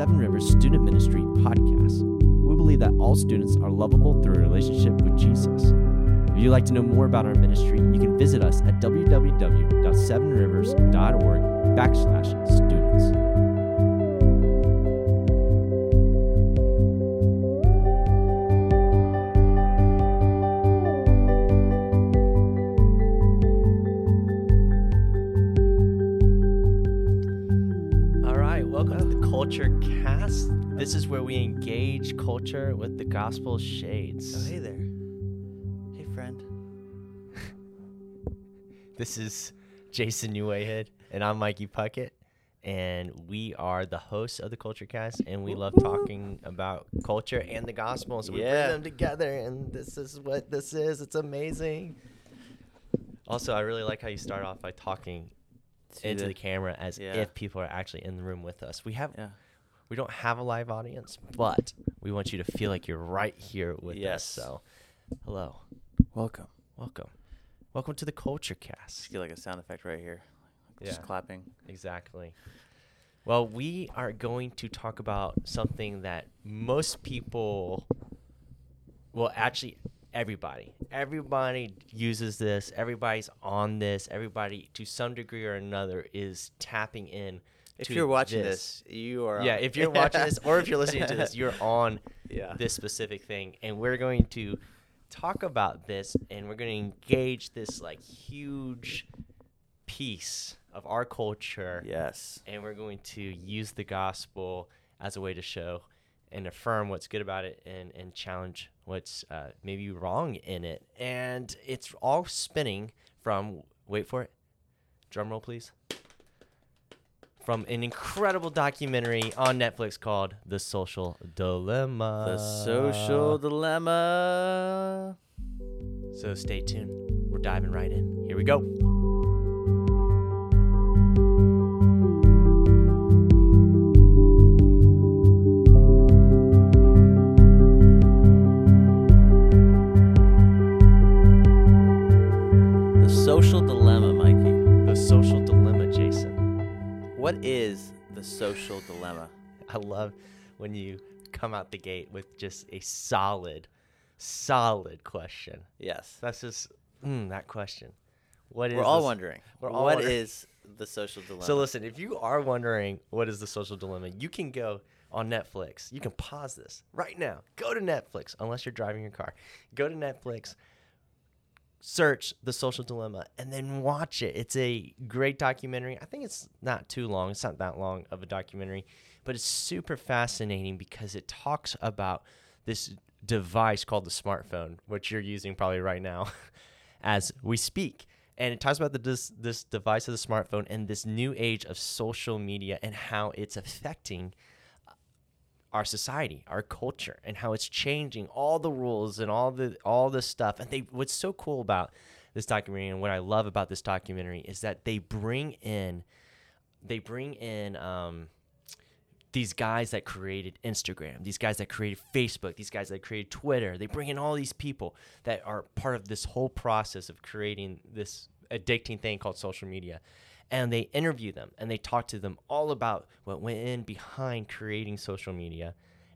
Seven Rivers Student Ministry podcast. We believe that all students are lovable through a relationship with Jesus. If you'd like to know more about our ministry, you can visit us at www.sevenrivers.org backslash students. Culture Cast. This is where we engage culture with the gospel shades. Oh, hey there. Hey, friend. This is Jason Newayhead, and I'm Mikey Puckett, and we are the hosts of the Culture Cast, and we love talking about culture and the gospel. So we Yeah. bring them together, and this is what this is. It's amazing. Also, I really like how you start off by talking To into the- the camera as Yeah. if people are actually in the room with us. We have Yeah. We don't have a live audience, but we want you to feel like you're right here with us. Yes. So, hello, Welcome. welcome, welcome to the Culture Cast. Just get like a sound effect right here. Just Yeah. clapping. Exactly. Well, we are going to talk about something that most people, well, actually, everybody, everybody uses this. Everybody's on this. Everybody, to some degree or another, is tapping in. If you're watching this, you are. yeah, on. if you're watching this or if you're listening to this, you're on Yeah. this specific thing, and we're going to talk about this, and we're going to engage this like huge piece of our culture, Yes. and we're going to use the gospel as a way to show and affirm what's good about it, and and challenge what's uh, maybe wrong in it, and it's all spinning from wait for it, drum roll please from an incredible documentary on Netflix called The Social Dilemma. The social dilemma. So stay tuned. We're diving right in. Here we go. What is the social dilemma? I love when you come out the gate with just a solid, solid question. Yes. That's just mm, that question. What is We're all this- wondering. we're all what wondering. is the social dilemma? So listen, if you are wondering what is the social dilemma, you can go on Netflix. You can pause this right now. Go to Netflix, unless you're driving your car. Go to Netflix, search the social dilemma, and then watch it. It's a great documentary. I think it's not too long. It's not that long of a documentary, but it's super fascinating because it talks about this device called the smartphone, which you're using probably right now as we speak. And it talks about the, this this device of the smartphone and this new age of social media and how it's affecting our society, our culture, and how it's changing all the rules and all the all the stuff. And they what's so cool about this documentary and what I love about this documentary is that they bring in they bring in um, these guys that created Instagram, these guys that created Facebook, these guys that created Twitter. They bring in all these people that are part of this whole process of creating this addicting thing called social media. And they interview them and they talk to them all about what went in behind creating social media.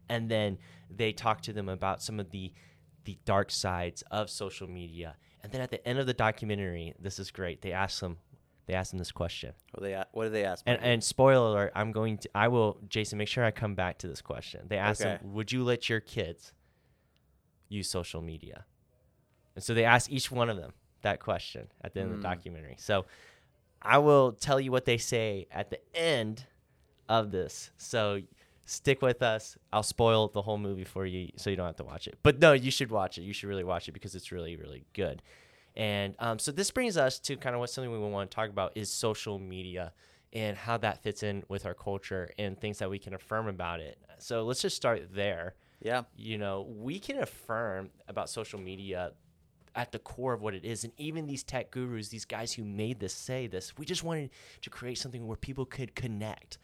And then they talk to them about some of the the dark sides of social media. And then at the end of the documentary, this is great. They ask them they ask them this question. What, they, what do they ask? And, and spoiler alert, I'm going to, I will, Jason, make sure I come back to this question. They asked Okay. them, would you let your kids use social media? And so they asked each one of them that question at the end of the Mm. documentary. So I will tell you what they say at the end of this. So stick with us. I'll spoil the whole movie for you so you don't have to watch it. But no, you should watch it. You should really watch it because it's really, really good. And um, so this brings us to kind of what something we want to talk about is social media and how that fits in with our culture and things that we can affirm about it. So let's just start there. yeah. You know, we can affirm about social media at the core of what it is. And even these tech gurus, these guys who made this say this, we just wanted to create something where people could connect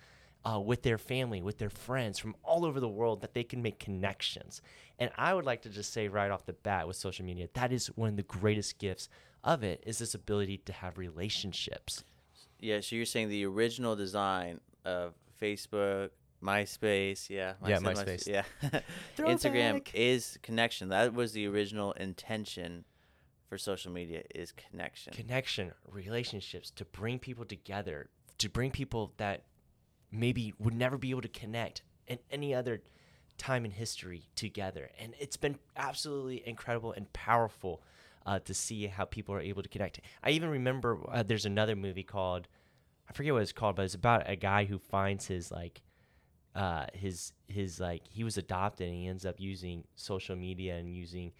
uh, with their family, with their friends from all over the world, that they can make connections. And I would like to just say right off the bat with social media, that is one of the greatest gifts of it is this ability to have relationships. Yeah, so you're saying the original design of Facebook MySpace, yeah. Yeah, said MySpace. yeah. Instagram is connection. That was the original intention for social media is connection. connection, relationships, to bring people together, to bring people that maybe would never be able to connect in any other time in history together. And it's been absolutely incredible and powerful uh, to see how people are able to connect. I even remember uh, there's another movie called, I forget what it's called, but it's about a guy who finds his like, uh, his his like he was adopted and he ends up using social media and using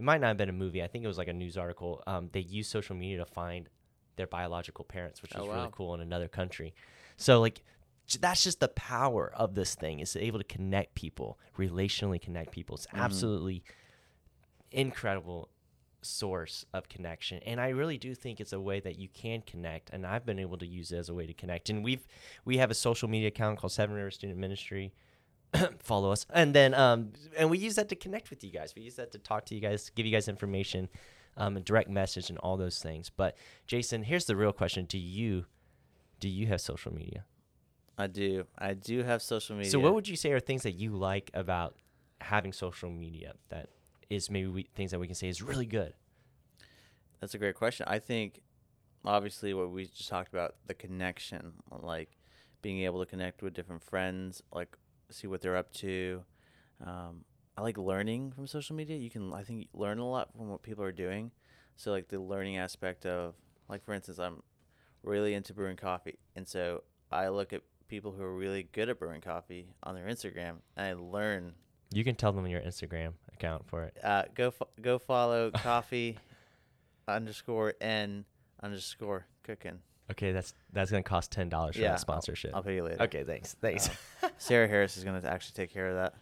it might not have been a movie. I think it was like a news article. Um, they use social media to find their biological parents, which Oh, is really cool in another country. So like that's just the power of this thing is able to connect people, relationally connect people. It's Mhm. absolutely incredible source of connection and i really do think it's a way that you can connect and i've been able to use it as a way to connect and we've we have a social media account called seven river student ministry follow us and then um and we use that to connect with you guys we use that to talk to you guys give you guys information um and direct message and all those things but jason here's the real question do you do you have social media I do. I do have social media. so what would you say are things that you like about having social media that is maybe we, things that we can say is really good That's a great question. I think, obviously, what we just talked about the connection, like being able to connect with different friends, like see what they're up to. Um, I like learning from social media. You can, I think, learn a lot from what people are doing. So, like the learning aspect of, like for instance, I'm really into brewing coffee, and so I look at people who are really good at brewing coffee on their Instagram, and I learn. You can tell them your Instagram account for it. Uh, go fo- go follow coffee underscore n underscore cooking. Okay, that's that's gonna cost ten dollars for Yeah, that I'll- sponsorship. I'll pay you later. okay, thanks, thanks. Sarah Harris is going to actually take care of that.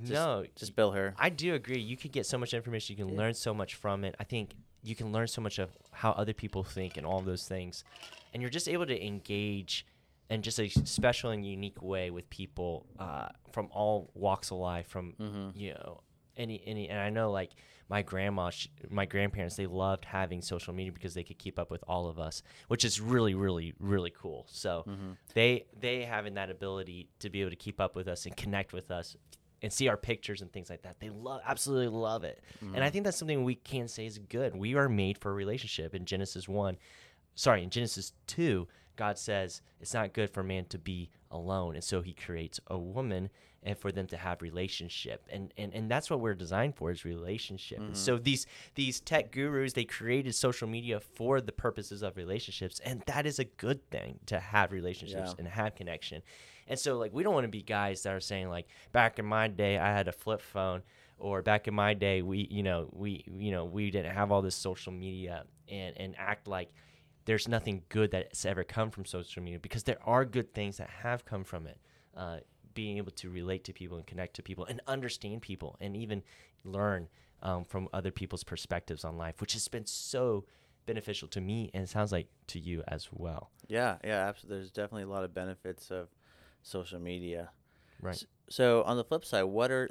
Just, no, just bill her. I do agree. You could get so much information. You can Yeah. learn so much from it. I think you can learn so much of how other people think and all those things, and you're just able to engage in just a special and unique way with people uh, from all walks of life. From Mhm. you know any any, and I know like my grandma, sh my grandparents, they loved having social media because they could keep up with all of us, which is really really really cool. So Mhm. they they having that ability to be able to keep up with us and connect with us and see our pictures and things like that they love absolutely love it and i think that's something we can say is good we are made for a relationship in genesis 1 sorry in genesis 2 god says it's not good for man to be alone and so he creates a woman and for them to have relationship and and, and that's what we're designed for is relationship. And so mm-hmm. these these tech gurus they created social media for the purposes of relationships and that is a good thing to have relationships Yeah. and have connection. And so like we don't want to be guys that are saying like back in my day I had a flip phone or back in my day we you know we you know we didn't have all this social media and and act like there's nothing good that's ever come from social media because there are good things that have come from it. Uh, being able to relate to people and connect to people and understand people and even learn um, from other people's perspectives on life, which has been so beneficial to me and it sounds like to you as well. Yeah, yeah, absolutely. There's definitely a lot of benefits of social media. Right. S- So on the flip side, what are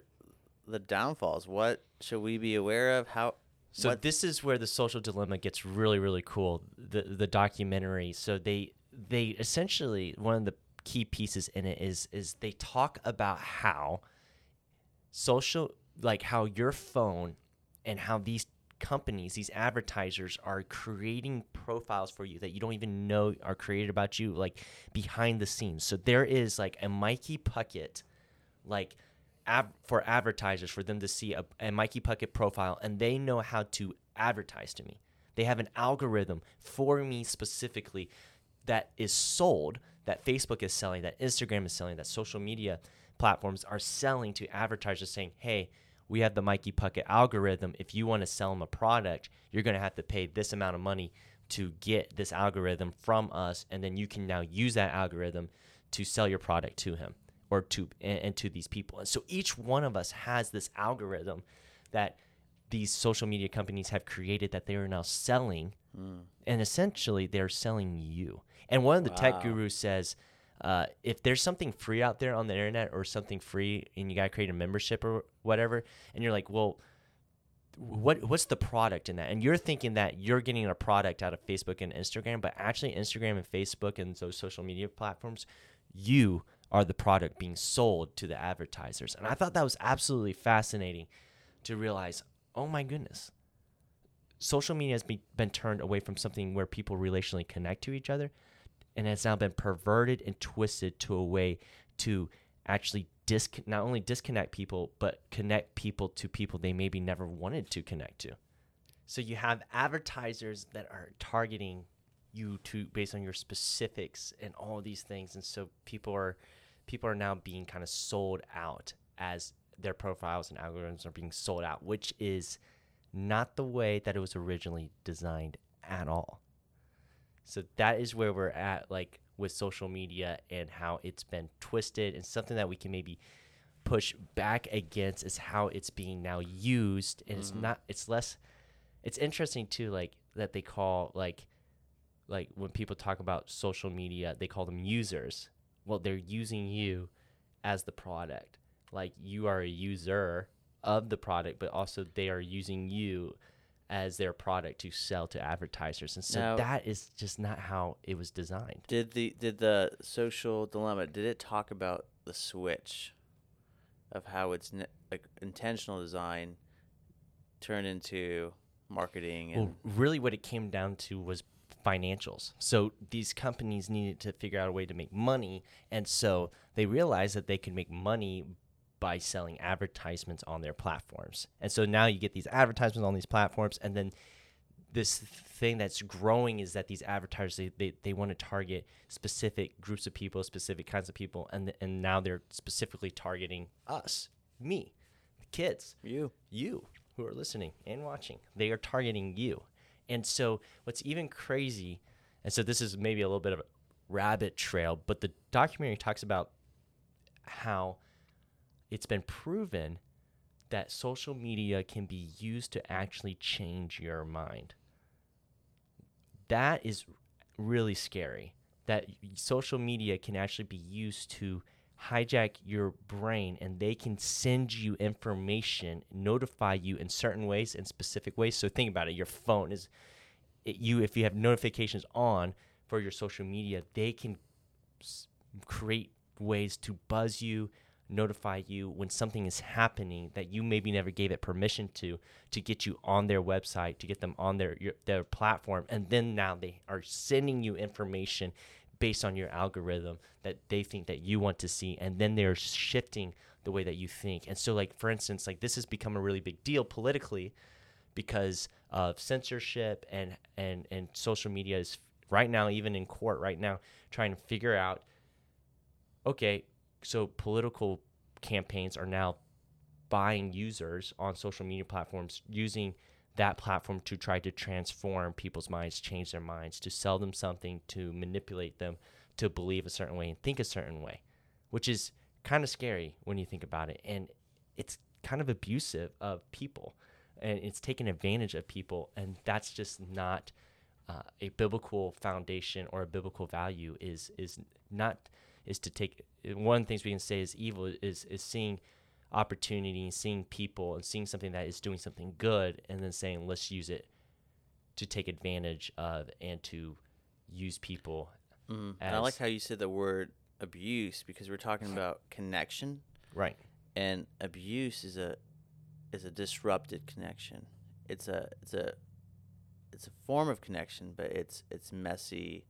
the downfalls? What should we be aware of? How? So what- this is where the social dilemma gets really, really cool. The the documentary. So they they essentially one of the key pieces in it is is they talk about how social like how your phone and how these companies these advertisers are creating profiles for you that you don't even know are created about you like behind the scenes so there is like a mikey puckett like ab- for advertisers for them to see a, a Mikey Puckett profile and they know how to advertise to me. They have an algorithm for me specifically that is sold, that Facebook is selling, that Instagram is selling, that social media platforms are selling to advertisers saying, hey, we have the Mikey Puckett algorithm. If you want to sell them a product, you're going to have to pay this amount of money to get this algorithm from us. And then you can now use that algorithm to sell your product to him or to and, to these people. And so each one of us has this algorithm that these social media companies have created that they are now selling, and essentially they're selling you. And one of the tech Wow. gurus says, uh, if there's something free out there on the internet or something free, and you gotta create a membership or whatever, and you're like, well, what what's the product in that? And you're thinking that you're getting a product out of Facebook and Instagram, but actually Instagram and Facebook and those social media platforms, you are the product being sold to the advertisers. And I thought that was absolutely fascinating to realize, oh my goodness, social media has be, been turned away from something where people relationally connect to each other and has now been perverted and twisted to a way to actually dis- not only disconnect people but connect people to people they maybe never wanted to connect to so you have advertisers that are targeting you to based on your specifics and all of these things and so people are people are now being kind of sold out as their profiles and algorithms are being sold out which is not the way that it was originally designed at all. So that is where we're at like with social media and how it's been twisted and something that we can maybe push back against is how it's being now used and it's mm-hmm. not it's less it's interesting too like that they call like like when people talk about social media they call them users. Well they're using you as the product. Like you are a user of the product but also they are using you as their product to sell to advertisers. And so Now- that is just not how it was designed. Did the did the social dilemma did it talk about the switch of how it's ne- like intentional design turned into marketing and Well, really, what it came down to was financials. So these companies needed to figure out a way to make money, and so they realized that they could make money by selling advertisements on their platforms. And so now you get these advertisements on these platforms, and then this thing that's growing is that these advertisers they, they, they want to target specific groups of people specific kinds of people and and now they're specifically targeting us me the kids you you who are listening and watching. They are targeting you. And so what's even crazy, and so this is maybe a little bit of a rabbit trail, but the documentary talks about how it's been proven that social media can be used to actually change your mind. That is really scary. That social media can actually be used to hijack your brain and they can send you information, notify you in certain ways, in specific ways. So think about it. Your phone is it, you if you have notifications on for your social media, they can s- create ways to buzz you, notify you when something is happening that you maybe never gave it permission to to get you on their website, to get them on their your, their platform, and then now they are sending you information based on your algorithm that they think that you want to see and then they're shifting the way that you think. And so like for instance, like this has become a really big deal politically because of censorship and and and social media is right now even in court right now trying to figure out okay so political campaigns are now buying users on social media platforms using that platform to try to transform people's minds change their minds to sell them something to manipulate them to believe a certain way and think a certain way which is kind of scary when you think about it. And it's kind of abusive of people and it's taking advantage of people and that's just not uh, a biblical foundation or a biblical value is is not is to take one of the things we can say is evil is is seeing opportunity seeing people and seeing something that is doing something good and then saying let's use it to take advantage of and to use people Mm. And I like how you said the word abuse because we're talking about connection, right and abuse is a is a disrupted connection. It's a it's a it's a form of connection, but it's it's messy,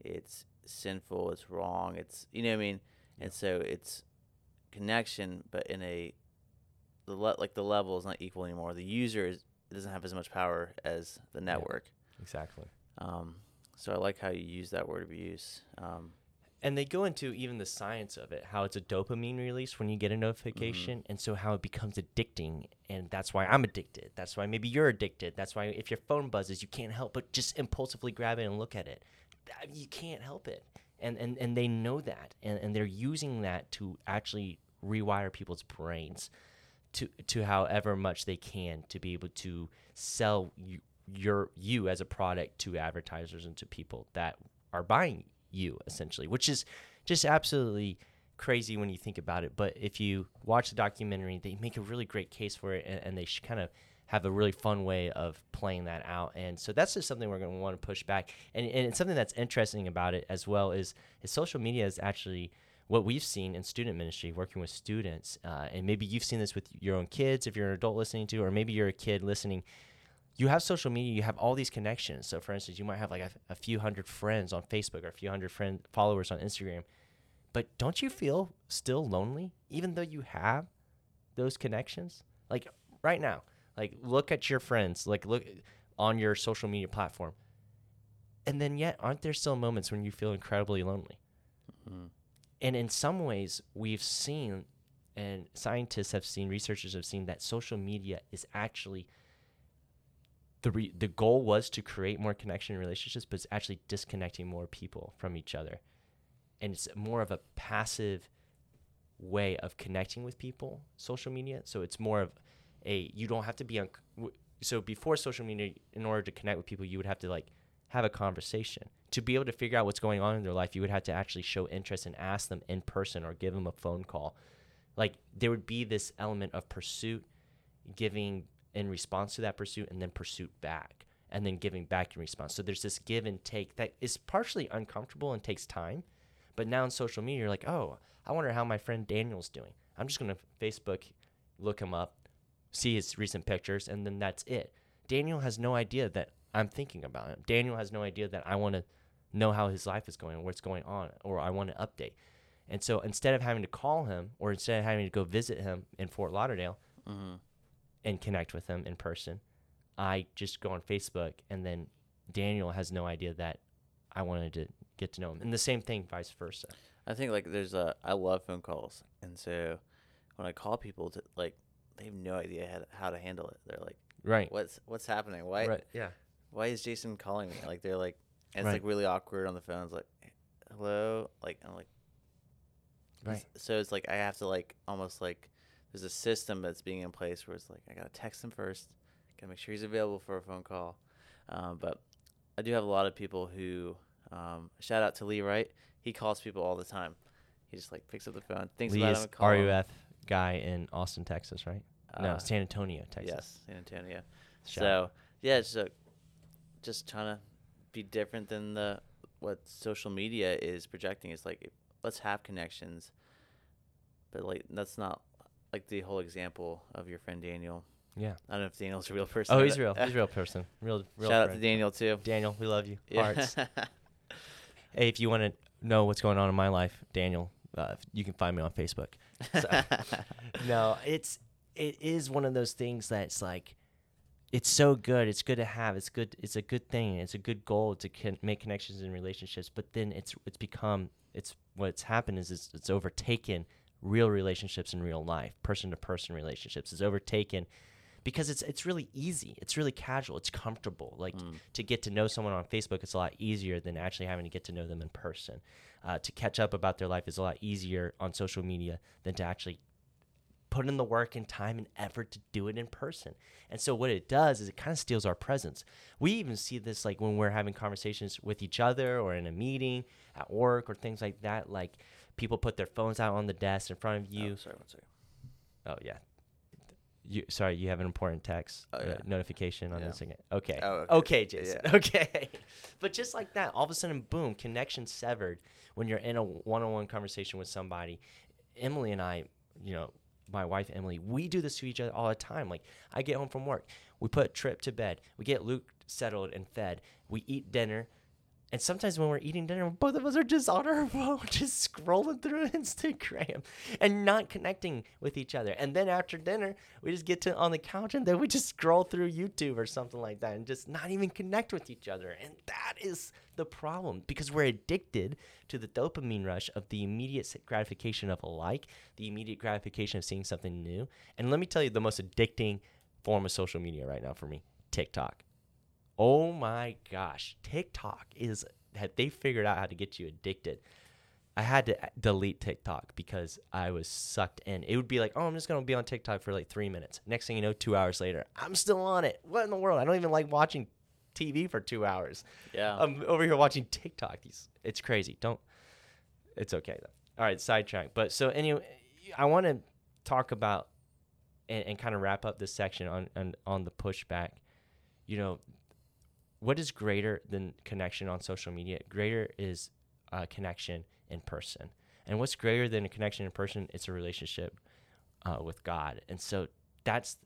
it's sinful, it's wrong, it's you know what I mean, and so it's connection, but in a the le- like the level is not equal anymore. The user is, doesn't have as much power as the network. exactly. Um, so I like how you use that word abuse. Um, and they go into even the science of it how it's a dopamine release when you get a notification and so how it becomes addicting and that's why i'm addicted. That's why maybe you're addicted. That's why if your phone buzzes you can't help but just impulsively grab it and look at it. You can't help it. And and, and they know that and, and they're using that to actually rewire people's brains to to however much they can to be able to sell you, your you as a product to advertisers and to people that are buying you essentially, which is just absolutely crazy when you think about it. But if you watch the documentary, they make a really great case for it, and, and they kind of have a really fun way of playing that out. And so that's just something we're going to want to push back. And, and it's something that's interesting about it as well is, is social media is actually what we've seen in student ministry, working with students, uh, and maybe you've seen this with your own kids if you're an adult listening to, or maybe you're a kid listening. You have social media, you have all these connections. So, for instance, you might have like a, a few hundred friends on Facebook or a few hundred friend followers on Instagram. But don't you feel still lonely, even though you have those connections? Like right now, like look at your friends, like look on your social media platform. And then yet, aren't there still moments when you feel incredibly lonely? Mm. And in some ways, we've seen, and scientists have seen, researchers have seen that social media is actually the re- the goal was to create more connection and relationships, but it's actually disconnecting more people from each other, and it's more of a passive way of connecting with people. Social media, so it's more of a you don't have to be on. So before social media, in order to connect with people, you would have to like have a conversation. To be able to figure out what's going on in their life, you would have to actually show interest and ask them in person or give them a phone call. Like there would be this element of pursuit, giving in response to that pursuit, and then pursuit back, and then giving back in response. So there's this give and take that is partially uncomfortable and takes time. But now in social media, you're like, oh, I wonder how my friend Daniel's doing. I'm just going to Facebook, look him up, see his recent pictures, and then that's it. Daniel has no idea that I'm thinking about him. Daniel has no idea that I want to know how his life is going, what's going on, or I want to update. And so instead of having to call him or instead of having to go visit him in Fort Lauderdale Mm-hmm. and connect with him in person, I just go on Facebook and then Daniel has no idea that I wanted to get to know him. And the same thing vice versa. I think like there's a I love phone calls, and so when I call people, to like they have no idea how to, how to handle it. They're like, Right. "What's what's happening? Why Right. Yeah. why is Jason calling me?" Like they're like, and it's Right. like really awkward on the phone. It's like, "Hello," like I'm like, Right. so it's like I have to like almost like there's a system that's being in place where it's like I gotta text him first, gotta make sure he's available for a phone call. Um, but I do have a lot of people who um, shout out to Lee Wright. He calls people all the time. He just like picks up the phone, thinks Lee about him, and call him. RUF guy in Austin, Texas, right? no, Uh, San Antonio, Texas. Yes, San Antonio. Shout so out. yeah, it's uh, just trying to be different than the what social media is projecting. It's like let's have connections, but like that's not like the whole example of your friend Daniel. Yeah. I don't know if Daniel's a real person. Oh, he's real. He's a real person. Real, real Shout out to. Daniel too. Daniel, we love you. Yeah. Hearts. Hey, if you want to know what's going on in my life, Daniel, uh, you can find me on Facebook. So, no, it's it is one of those things that's like it's so good. It's good to have. It's good. It's a good thing. It's a good goal to con- make connections and relationships. But then it's it's become it's what's happened is it's, it's overtaken real relationships in real life, person to person relationships. It's overtaken because it's it's really easy. It's really casual. It's comfortable. Like Mm. to get to know someone on Facebook, it's a lot easier than actually having to get to know them in person. Uh, to catch up about their life is a lot easier on social media than to actually put in the work and time and effort to do it in person. And so what it does is it kind of steals our presence. We even see this like when we're having conversations with each other or in a meeting at work or things like that. Like people put their phones out on the desk in front of you. Oh, sorry, one second. Oh yeah. You sorry, you have an important text Oh, uh, yeah. notification on Yeah. Instagram. Okay. Oh, okay. okay. Jason. Yeah. Okay. but just like that, all of a sudden, boom, connection severed when you're in a one-on-one conversation with somebody. Emily and I, you know, my wife Emily, we do this to each other all the time. Like I get home from work, we put Trip to bed, we get Luke settled and fed, we eat dinner. And sometimes when we're eating dinner, both of us are just on our phone, just scrolling through Instagram and not connecting with each other. And then after dinner, we just get to on the couch and then we just scroll through YouTube or something like that and just not even connect with each other. And that is the problem because we're addicted to the dopamine rush of the immediate gratification of a like, the immediate gratification of seeing something new. And let me tell you the most addicting form of social media right now for me TikTok. Oh my gosh, TikTok is that they figured out how to get you addicted. I had to uh, delete TikTok because I was sucked in. It would be like, oh, I'm just gonna be on TikTok for like three minutes. Next thing you know, two hours later, I'm still on it. What in the world? I don't even like watching TV for two hours. Yeah. I'm over here watching TikTok. These, it's crazy. Don't. It's okay though. All right, sidetrack. But so anyway, I want to talk about and, and kind of wrap up this section on, on on the pushback. You know, what is greater than connection on social media? Greater is uh, connection in person. And what's greater than a connection in person? It's a relationship uh, with God. And so that's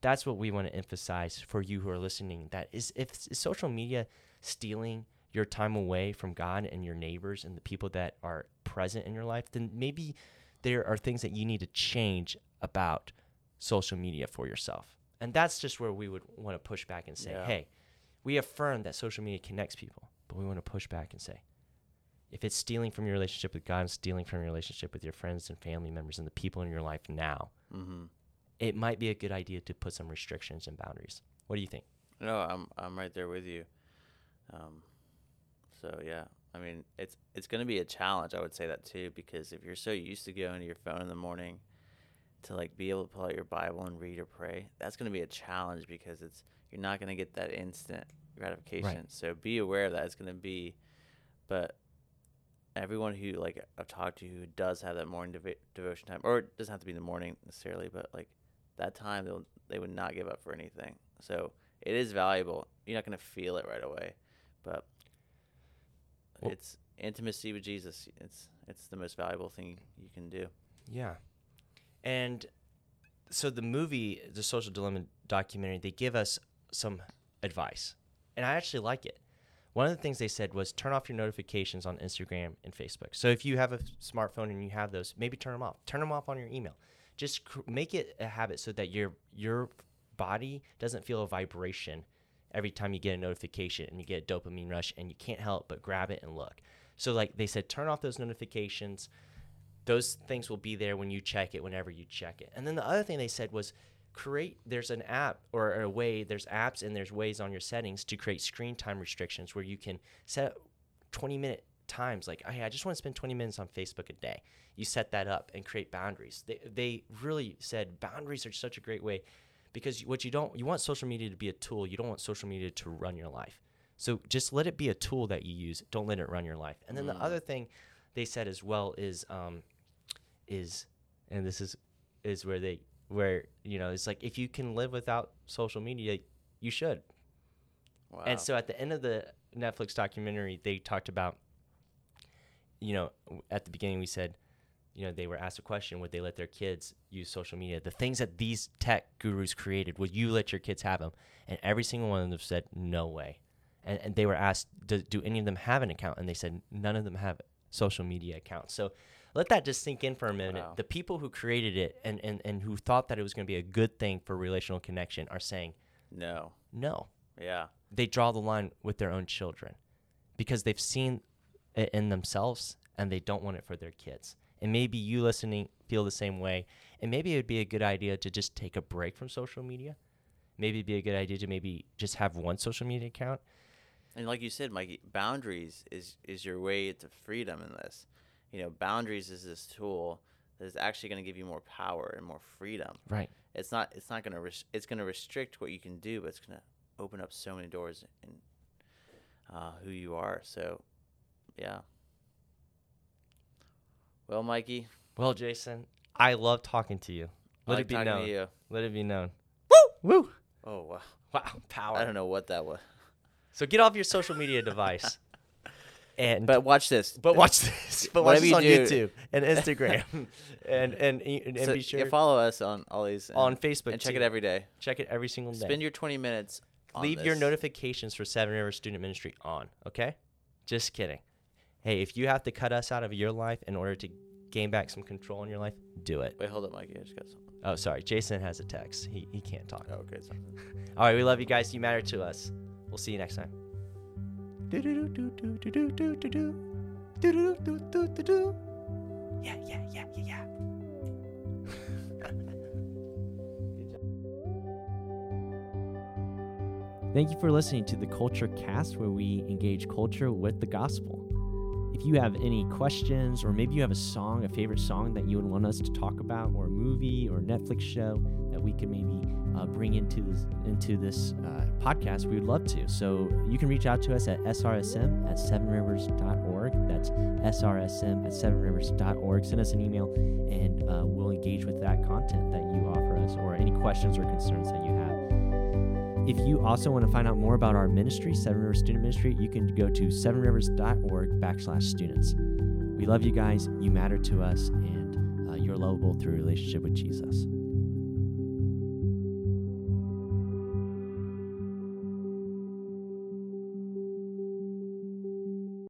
that's what we want to emphasize for you who are listening. That is, if is social media stealing your time away from God and your neighbors and the people that are present in your life, then maybe there are things that you need to change about social media for yourself. And that's just where we would want to push back and say, Yeah. hey, we affirm that social media connects people, but we want to push back and say, if it's stealing from your relationship with God and stealing from your relationship with your friends and family members and the people in your life now, Mm-hmm. it might be a good idea to put some restrictions and boundaries. What do you think? No, I'm I'm right there with you. Um, so yeah, I mean it's it's going to be a challenge. I would say that too because if you're so used to going to your phone in the morning to like be able to pull out your Bible and read or pray, that's going to be a challenge because it's you're not going to get that instant gratification. So be aware of that it's going to be, but everyone who like I've talked to who does have that morning devo- devotion time, or it doesn't have to be in the morning necessarily, but like that time they'll they would not give up for anything. So it is valuable. You're not going to feel it right away, but Well- it's intimacy with Jesus. It's it's the most valuable thing you can do. Yeah. And so the movie, the Social Dilemma documentary, they give us some advice. And I actually like it. One of the things they said was turn off your notifications on Instagram and Facebook. So if you have a smartphone and you have those, maybe turn them off. Turn them off on your email. Just cr- make it a habit so that your your body doesn't feel a vibration every time you get a notification and you get a dopamine rush and you can't help but grab it and look. So like they said turn off those notifications those things will be there when you check it whenever you check it. And then the other thing they said was create there's an app or a way there's apps and there's ways on your settings to create screen time restrictions where you can set 20 minute times like hey i just want to spend 20 minutes on facebook a day. You set that up and create boundaries. They, they really said boundaries are such a great way because what you don't you want social media to be a tool you don't want social media to run your life. So just let it be a tool that you use don't let it run your life. And then the Mm. other thing they said as well is um, is and this is is where they where you know it's like if you can live without social media you should. Wow. and so at the end of the netflix documentary they talked about you know at the beginning we said you know they were asked a question would they let their kids use social media? The things that these tech gurus created would you let your kids have them? And every single one of them said no way. And, and they were asked do, do any of them have an account? And they said none of them have social media accounts. So let that just sink in for a minute Wow. the people who created it and, and, and who thought that it was going to be a good thing for relational connection are saying no. no Yeah. they draw the line with their own children because they've seen it in themselves and they don't want it for their kids. And maybe you listening feel the same way. And maybe it would be a good idea to just take a break from social media. Maybe it'd be a good idea to maybe just have one social media account. And like you said, Mikey, boundaries is is your way to freedom in this. You know, boundaries is this tool that is actually going to give you more power and more freedom. Right. It's not. It's not going to. Res- it's going to restrict what you can do, but it's going to open up so many doors in uh, who you are. So, yeah. Well, Mikey, Well, Jason, I love talking to you. Let like it be known. to you. Let it be known. Woo! Woo! Oh wow, Wow, power. I don't know what that was. So get off your social media device. And But watch this. But watch this. But watch this on YouTube and Instagram, and and and, and So, be sure follow us on all these and, on Facebook. and check too. it every day. Check it every single day. Spend your 20 minutes. Leave your notifications for Seven Rivers Student Ministry on. Okay? Just kidding. Hey, if you have to cut us out of your life in order to gain back some control in your life, do it. Wait, hold up, Mikey. I just got something. Oh, sorry. Jason has a text. He he can't talk. Oh, okay. All right, we love you guys. You matter to us. We'll see you next time. Yeah, yeah, yeah, yeah, yeah. Thank you for listening to the Culture Cast, where we engage culture with the gospel. If you have any questions, or maybe you have a song, a favorite song that you would want us to talk about, or a movie or a Netflix show that we could maybe uh, bring into this into this uh, podcast, we would love to. So you can reach out to us at srsm at sevenrivers.org. That's srsm at sevenrivers.org. Send us an email, and uh, we'll engage with that content that you offer us, or any questions or concerns that you have. If you also want to find out more about our ministry, Seven Rivers Student Ministry, you can go to sevenrivers.org backslash students. We love you guys. You matter to us, and uh, you're lovable through relationship with Jesus.